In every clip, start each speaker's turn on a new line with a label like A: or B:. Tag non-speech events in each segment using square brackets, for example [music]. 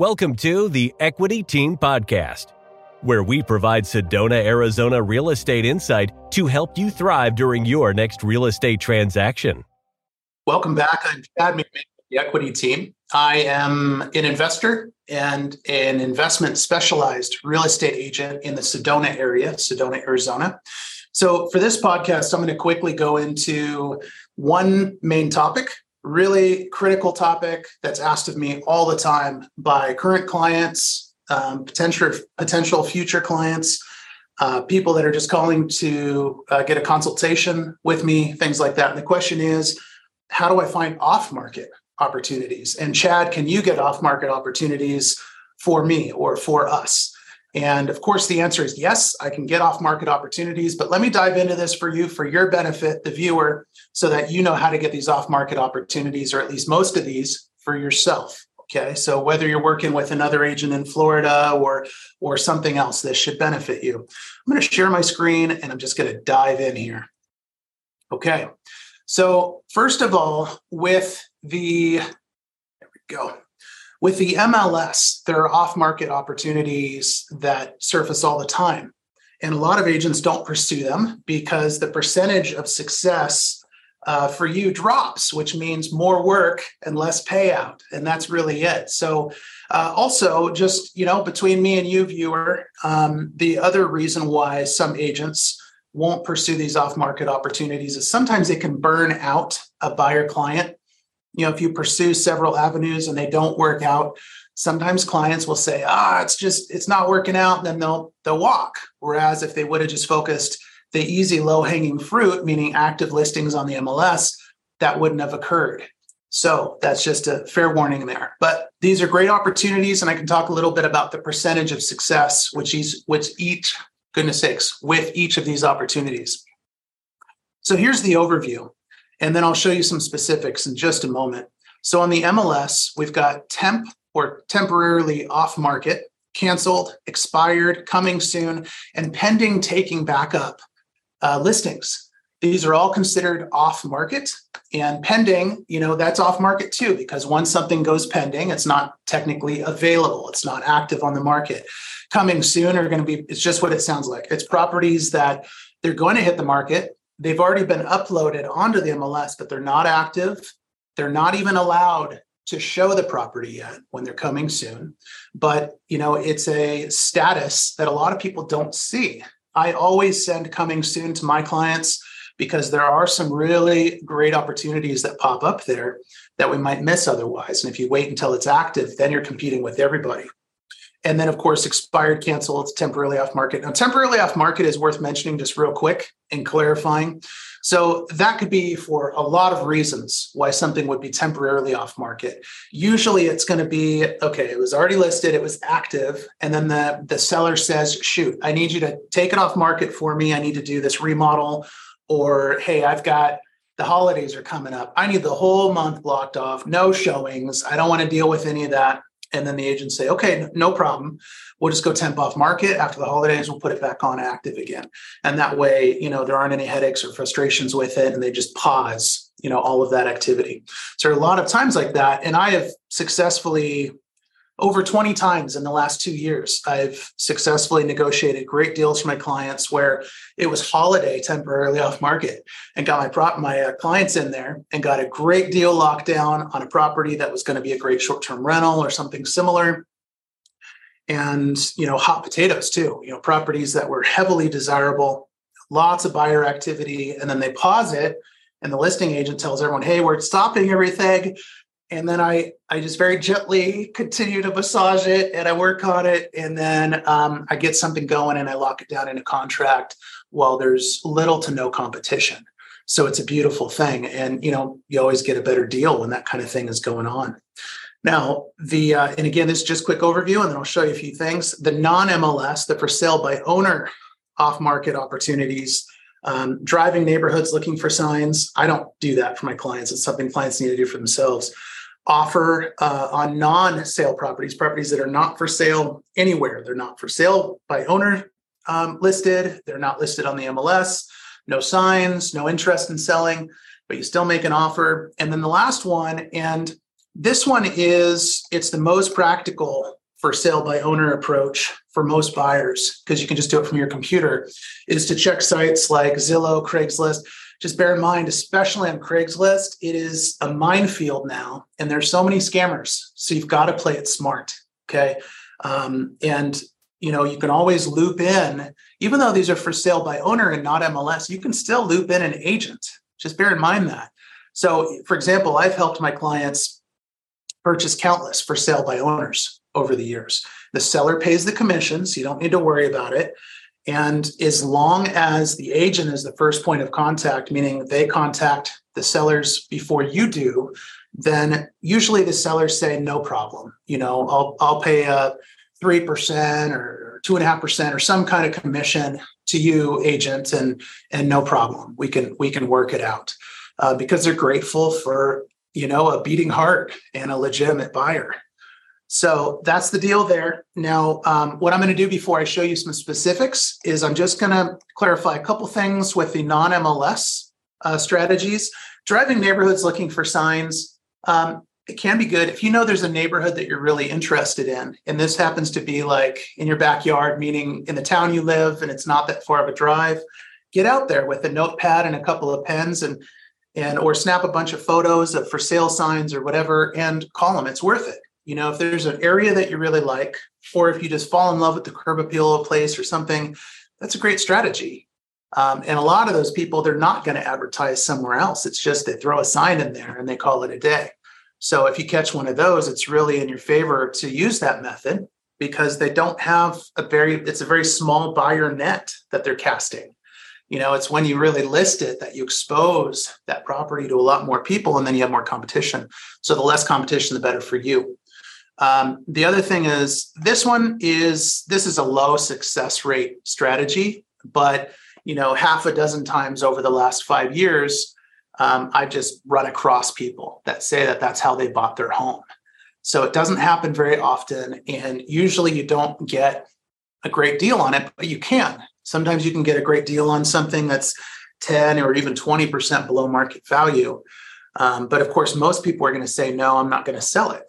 A: Welcome to the Equity Team Podcast, where we provide Sedona, Arizona real estate insight to help you thrive during your next real estate transaction.
B: Welcome back. I'm Chad McMahan the Equity Team. I am an investor and an investment specialized real estate agent in the Sedona area, Sedona, Arizona. So, for this podcast, I'm going to quickly go into one main topic, really critical topic that's asked of me all the time by current clients, um, potential potential future clients, uh, people that are just calling to uh, get a consultation with me, things like that. And the question is, how do I find off market opportunities? And Chad, can you get off market opportunities for me or for us? And of course, the answer is yes, I can get off market opportunities. But let me dive into this for you, for your benefit, the viewer, so that you know how to get these off market opportunities, or at least most of these for yourself. Okay. So whether you're working with another agent in Florida or or something else, this should benefit you. I'm going to share my screen and I'm just going to dive in here. Okay. So first of all, with the there we go. With the MLS, there are off market opportunities that surface all the time. And a lot of agents don't pursue them because the percentage of success uh, for you drops, which means more work and less payout. And that's really it. So, uh, also, just you know, between me and you, viewer, um, the other reason why some agents won't pursue these off market opportunities is sometimes it can burn out a buyer client you know if you pursue several avenues and they don't work out sometimes clients will say ah it's just it's not working out and then they'll they'll walk. Whereas if they would have just focused the easy low hanging fruit meaning active listings on the mls that wouldn't have occurred. So that's just a fair warning there. But these are great opportunities and i can talk a little bit about the percentage of success which is which each goodness sakes with each of these opportunities. So here's the overview and then I'll show you some specifics in just a moment. So on the MLS, we've got temp or temporarily off market, canceled, expired, coming soon, and pending taking back up uh, listings. These are all considered off market and pending, you know, that's off market too, because once something goes pending, it's not technically available. It's not active on the market. Coming soon are going to be, it's just what it sounds like. It's properties that they're going to hit the market they've already been uploaded onto the MLS, but they're not active. They're not even allowed to show the property yet when they're coming soon. But you know, it's a status that a lot of people don't see. I always send coming soon to my clients because there are some really great opportunities that pop up there that we might miss otherwise. And if you wait until it's active, then you're competing with everybody. And then, of course, expired, canceled, it's temporarily off market. Now, temporarily off market is worth mentioning just real quick and clarifying. So, that could be for a lot of reasons why something would be temporarily off market. Usually, it's going to be okay, it was already listed, it was active. And then the, the seller says, shoot, I need you to take it off market for me. I need to do this remodel. Or, hey, I've got the holidays are coming up. I need the whole month blocked off, no showings. I don't want to deal with any of that and then the agents say, okay, no problem. We'll just go temp off market after the holidays. We'll put it back on active again. And that way, you know, there aren't any headaches or frustrations with it. And they just pause, you know, all of that activity. So a lot of times like that. And I have successfully over 20 times in the last two years, I've successfully negotiated great deals for my clients where it was holiday temporarily off market and got my prop my uh, clients in there and got a great deal locked down on a property that was going to be a great short-term rental or something similar. And you know, hot potatoes too. You know, properties that were heavily desirable, lots of buyer activity, and then they pause it, and the listing agent tells everyone, "Hey, we're stopping everything and then I I just very gently continue to massage it and I work on it and then um, I get something going and I lock it down in a contract while there's little to no competition. So it's a beautiful thing, and you know you always get a better deal when that kind of thing is going on. Now the uh, and again this is just quick overview, and then I'll show you a few things. The non MLS, the for sale by owner off market opportunities. Um, driving neighborhoods looking for signs. I don't do that for my clients. It's something clients need to do for themselves offer uh, on non-sale properties, properties that are not for sale anywhere. They're not for sale by owner um, listed. They're not listed on the MLS. No signs, no interest in selling, but you still make an offer. And then the last one, and This one is it's the most practical for sale by owner approach for most buyers because you can just do it from your computer is to check sites like Zillow, Craigslist. Just bear in mind, especially on Craigslist, it is a minefield now, and there's so many scammers. So you've got to play it smart. Okay, um, and you know you can always loop in, even though these are for sale by owner and not MLS. You can still loop in an agent. Just bear in mind that. So, for example, I've helped my clients purchase countless for sale by owners over the years. The seller pays the commissions, so you don't need to worry about it. And as long as the agent is the first point of contact, meaning they contact the sellers before you do, then usually the sellers say no problem. You know, I'll I'll pay a three percent or two and a half percent or some kind of commission to you, agent, and and no problem. We can we can work it out uh, because they're grateful for you know a beating heart and a legitimate buyer. So that's the deal there. Now, um, what I'm going to do before I show you some specifics is I'm just going to clarify a couple things with the non MLS uh, strategies. Driving neighborhoods looking for signs. Um, it can be good if you know there's a neighborhood that you're really interested in and this happens to be like in your backyard meaning in the town you live and it's not that far of a drive get out there with a notepad and a couple of pens and and or snap a bunch of photos of for sale signs or whatever and call them it's worth it you know if there's an area that you really like or if you just fall in love with the curb appeal of a place or something that's a great strategy um, and a lot of those people they're not going to advertise somewhere else it's just they throw a sign in there and they call it a day so if you catch one of those, it's really in your favor to use that method because they don't have a very it's a very small buyer net that they're casting. You know, it's when you really list it that you expose that property to a lot more people and then you have more competition. So the less competition, the better for you. Um, the other thing is this one is this is a low success rate strategy, but you know, half a dozen times over the last five years, um, I've just run across people that say that that's how they bought their home. So it doesn't happen very often. And usually you don't get a great deal on it, but you can. Sometimes you can get a great deal on something that's 10 or even 20% below market value. Um, but of course, most people are going to say, no, I'm not going to sell it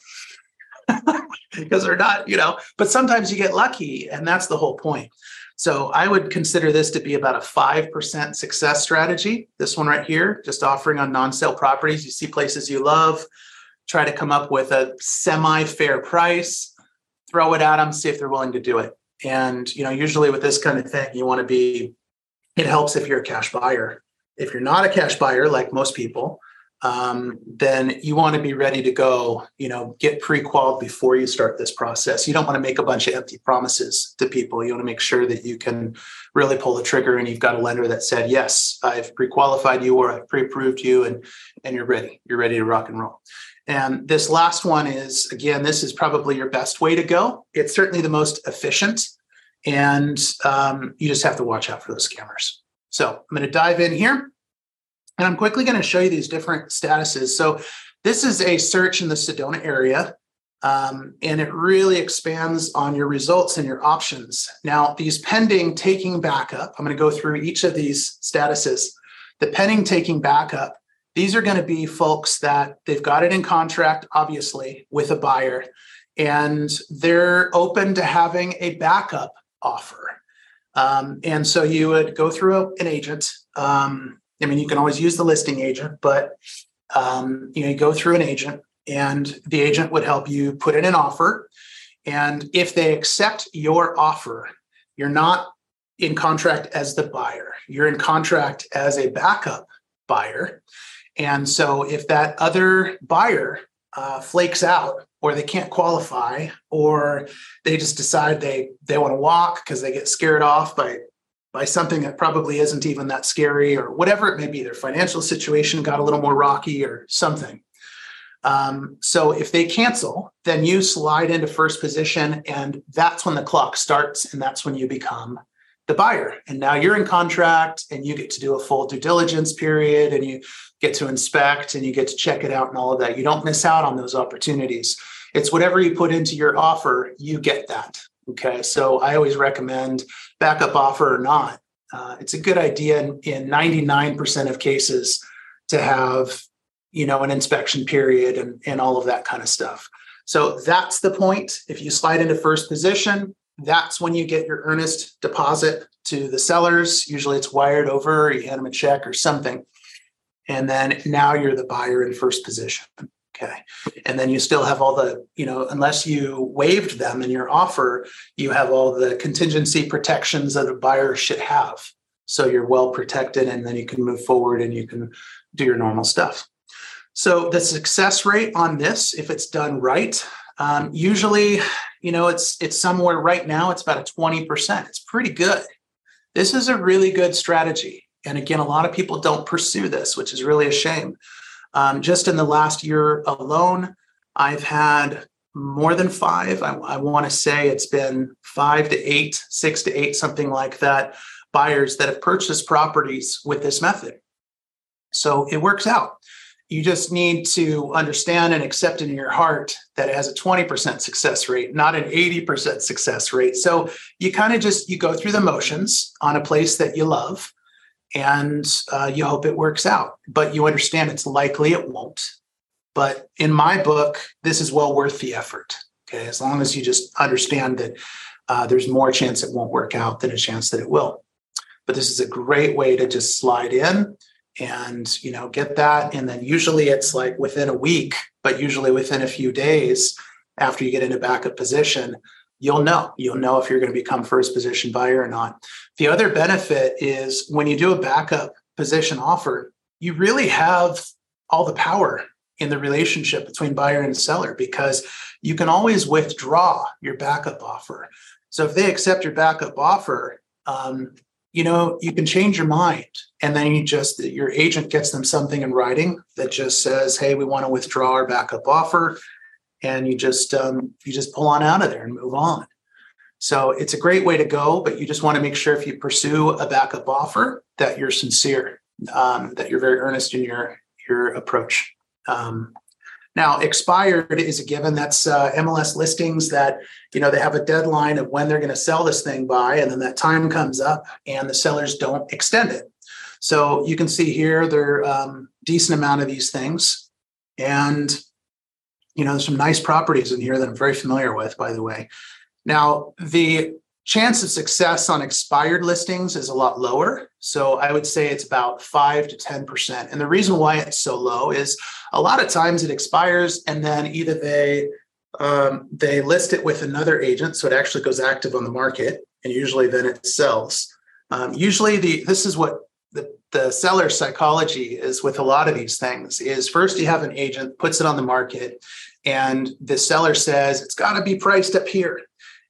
B: [laughs] because they're not, you know, but sometimes you get lucky. And that's the whole point. So I would consider this to be about a 5% success strategy. This one right here, just offering on non sale properties. You see places you love, try to come up with a semi fair price, throw it at them, see if they're willing to do it. And, you know, usually with this kind of thing, you want to be, it helps if you're a cash buyer. If you're not a cash buyer, like most people, um, then you want to be ready to go, you know, get pre-qualified before you start this process. You don't want to make a bunch of empty promises to people. You want to make sure that you can really pull the trigger and you've got a lender that said, yes, I've pre-qualified you or I've pre-approved you and, and you're ready. You're ready to rock and roll. And this last one is, again, this is probably your best way to go. It's certainly the most efficient and um, you just have to watch out for those scammers. So I'm going to dive in here. And I'm quickly going to show you these different statuses. So this is a search in the Sedona area. Um, and it really expands on your results and your options. Now, these pending taking backup, I'm going to go through each of these statuses. The pending taking backup, these are going to be folks that they've got it in contract, obviously, with a buyer, and they're open to having a backup offer. Um, and so you would go through an agent. Um, I mean, you can always use the listing agent, but um, you know, you go through an agent, and the agent would help you put in an offer. And if they accept your offer, you're not in contract as the buyer. You're in contract as a backup buyer. And so if that other buyer uh, flakes out or they can't qualify or they just decide they they want to walk because they get scared off by by something that probably isn't even that scary or whatever it may be. Their financial situation got a little more rocky or something. Um, so if they cancel, then you slide into first position, and that's when the clock starts, and that's when you become the buyer. And now you're in contract, and you get to do a full due diligence period, and you get to inspect, and you get to check it out, and all of that. You don't miss out on those opportunities. It's whatever you put into your offer, you get that. Okay, so I always recommend backup offer or not. Uh, it's a good idea in, in 99% of cases to have you know, an inspection period and, and all of that kind of stuff. So that's the point. If you slide into first position, that's when you get your earnest deposit to the sellers. Usually it's wired over, you hand them a check or something. And then now you're the buyer in first position. Okay. And then you still have all the, you know, unless you waived them in your offer, you have all the contingency protections that a buyer should have. So you're well protected and then you can move forward and you can do your normal stuff. So the success rate on this, if it's done right, um, usually, you know, it's it's somewhere right now. It's about a twenty percent. It's pretty good. This is a really good strategy, and again, a lot of people don't pursue this, which is really a shame. Um, just in the last year alone, I've had more than five. I, I want to say it's been five to eight, six to eight, something like that, buyers that have purchased properties with this method. So it works out. You just need to understand and accept in your heart that it has a 20% success rate, not an 80% success rate. So you kind of just you go through the motions on a place that you love and uh, you hope it works out, but you understand it's likely it won't. But in my book, this is well worth the effort. Okay, as long as you just understand that uh, there's more chance it won't work out than a chance that it will. But this is a great way to just slide in and you know get that and then usually it's like within a week but usually within a few days after you get into backup position you'll know you'll know if you're going to become first position buyer or not the other benefit is when you do a backup position offer you really have all the power in the relationship between buyer and seller because you can always withdraw your backup offer so if they accept your backup offer um, you know, you can change your mind. And then you just, your agent gets them something in writing that just says, hey, we want to withdraw our backup offer. And you just, um, you just pull on out of there and move on. So it's a great way to go, but you just want to make sure if you pursue a backup offer that you're sincere, um, that you're very earnest in your, your approach. Um, now, expired is a given. That's uh, MLS listings that you know they have a deadline of when they're going to sell this thing by, and then that time comes up, and the sellers don't extend it. So you can see here there are um, decent amount of these things, and you know there's some nice properties in here that I'm very familiar with, by the way. Now the chance of success on expired listings is a lot lower. So I would say it's about 5 to 10%. And the reason why it's so low is a lot of times it expires and then either they um, they list it with another agent so it actually goes active on the market and usually then it sells um, usually the this is what the, the seller psychology is with a lot of these things is first you have an agent puts it on the market and the seller says it's got to be priced up here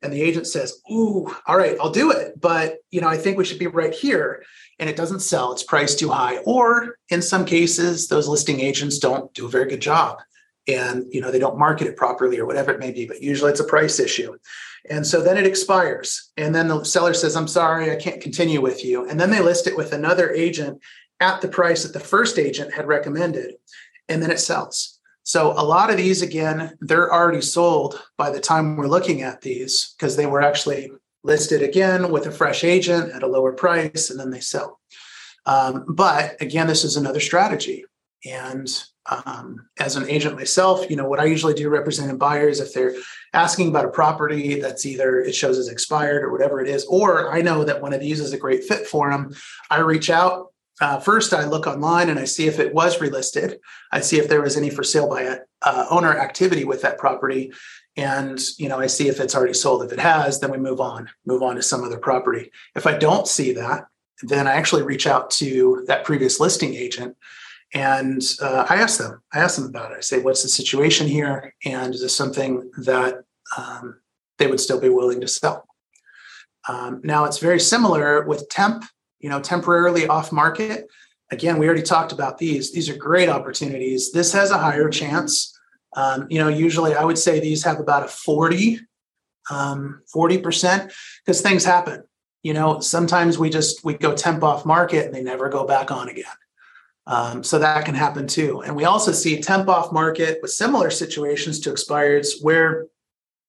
B: and the agent says, "Ooh, all right, I'll do it, but you know, I think we should be right here." And it doesn't sell; it's priced too high. Or in some cases, those listing agents don't do a very good job, and you know, they don't market it properly or whatever it may be. But usually, it's a price issue. And so then it expires, and then the seller says, "I'm sorry, I can't continue with you." And then they list it with another agent at the price that the first agent had recommended, and then it sells. So a lot of these, again, they're already sold by the time we're looking at these because they were actually listed again with a fresh agent at a lower price and then they sell. Um, but again, this is another strategy. And um, as an agent myself, you know, what I usually do representing buyers, if they're asking about a property that's either it shows as expired or whatever it is, or I know that one of these is a great fit for them, I reach out uh, first I look online and I see if it was relisted. I see if there was any for sale by uh, owner activity with that property, and you know I see if it's already sold. If it has, then we move on, move on to some other property. If I don't see that, then I actually reach out to that previous listing agent and uh, I ask them. I ask them about it. I say, "What's the situation here? And is this something that um, they would still be willing to sell?" Um, now it's very similar with temp you know, temporarily off market. Again, we already talked about these. These are great opportunities. This has a higher chance. Um, you know, usually I would say these have about a 40, um, 40% because things happen. You know, sometimes we just we go temp off market and they never go back on again. Um, so that can happen too. And we also see temp off market with similar situations to expireds where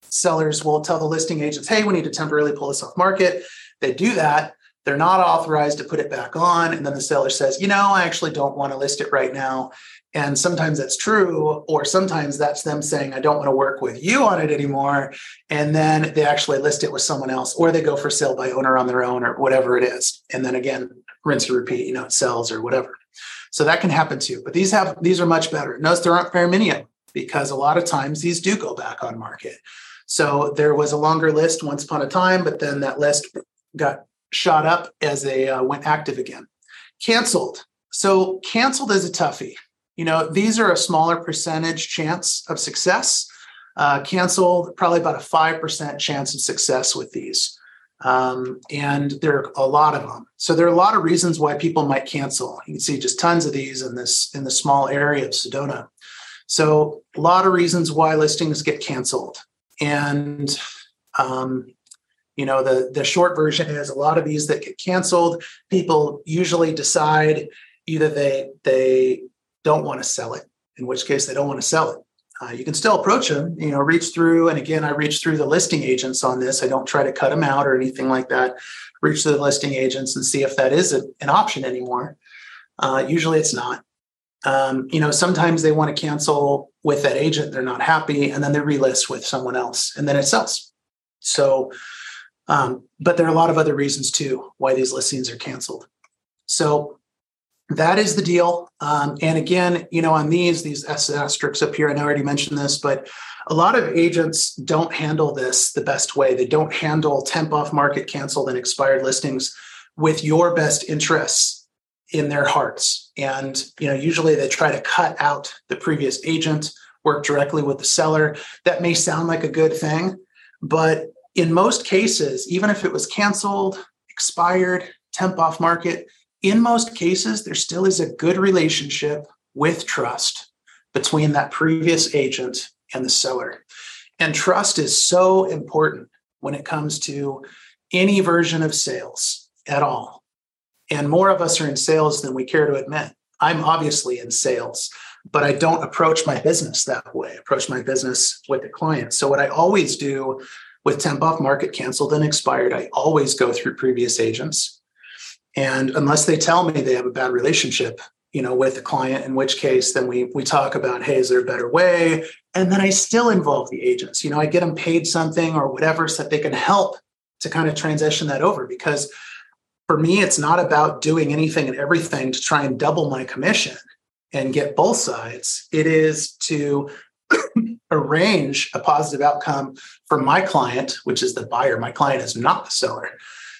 B: sellers will tell the listing agents, hey, we need to temporarily pull this off market. They do that they're not authorized to put it back on. And then the seller says, you know, I actually don't want to list it right now. And sometimes that's true, or sometimes that's them saying, I don't want to work with you on it anymore. And then they actually list it with someone else, or they go for sale by owner on their own, or whatever it is. And then again, rinse and repeat, you know, it sells or whatever. So that can happen too. But these have these are much better. Notice there aren't very many of them because a lot of times these do go back on market. So there was a longer list once upon a time, but then that list got shot up as they uh, went active again. Canceled. So canceled is a toughie. You know, these are a smaller percentage chance of success. Uh, canceled, probably about a 5% chance of success with these. Um, and there are a lot of them. So there are a lot of reasons why people might cancel. You can see just tons of these in this in the small area of Sedona. So a lot of reasons why listings get canceled. And um, you know, the the short version is a lot of these that get canceled, people usually decide either they they don't want to sell it, in which case they don't want to sell it. Uh, you can still approach them, you know, reach through. And again, I reach through the listing agents on this. I don't try to cut them out or anything like that. Reach the listing agents and see if that is a, an option anymore. Uh, usually it's not. Um, you know, sometimes they want to cancel with that agent. They're not happy, and then they relist with someone else, and then it sells. So, um, but there are a lot of other reasons too why these listings are canceled. So that is the deal. Um, and again, you know, on these, these S asterisks up here, and I already mentioned this, but a lot of agents don't handle this the best way. They don't handle temp off market, canceled, and expired listings with your best interests in their hearts. And, you know, usually they try to cut out the previous agent, work directly with the seller. That may sound like a good thing, but in most cases, even if it was canceled, expired, temp off market, in most cases, there still is a good relationship with trust between that previous agent and the seller. And trust is so important when it comes to any version of sales at all. And more of us are in sales than we care to admit. I'm obviously in sales, but I don't approach my business that way. I approach my business with the client. So what I always do with temp off market canceled and expired, I always go through previous agents and unless they tell me they have a bad relationship, you know, with the client, in which case then we we talk about, hey, is there a better way? And then I still involve the agents. You know, I get them paid something or whatever so that they can help to kind of transition that over because for me, it's not about doing anything and everything to try and double my commission and get both sides. It is to [clears throat] arrange a positive outcome for my client, which is the buyer. My client is not the seller.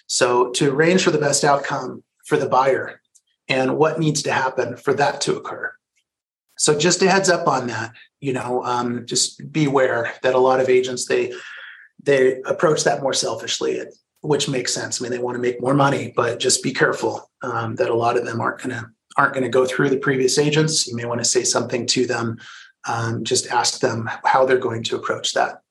B: So to arrange for the best outcome for the buyer and what needs to happen for that to occur. So just a heads up on that, you know, um, just beware that a lot of agents they they approach that more selfishly, which makes sense. I mean, they want to make more money, but just be careful um, that a lot of them aren't going to aren't going to go through the previous agents. You may want to say something to them. Um, just ask them how they're going to approach that.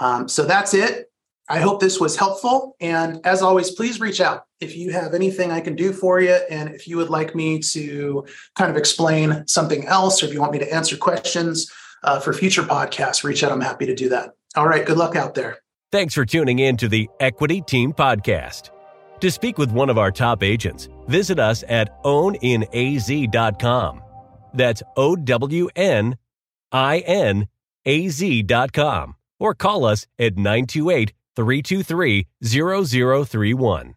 B: Um, so that's it. I hope this was helpful. And as always, please reach out if you have anything I can do for you. And if you would like me to kind of explain something else, or if you want me to answer questions uh, for future podcasts, reach out. I'm happy to do that. All right. Good luck out there.
A: Thanks for tuning in to the Equity Team Podcast. To speak with one of our top agents, visit us at owninaz.com. That's O W N I N A Z.com. Or call us at 928 323 0031.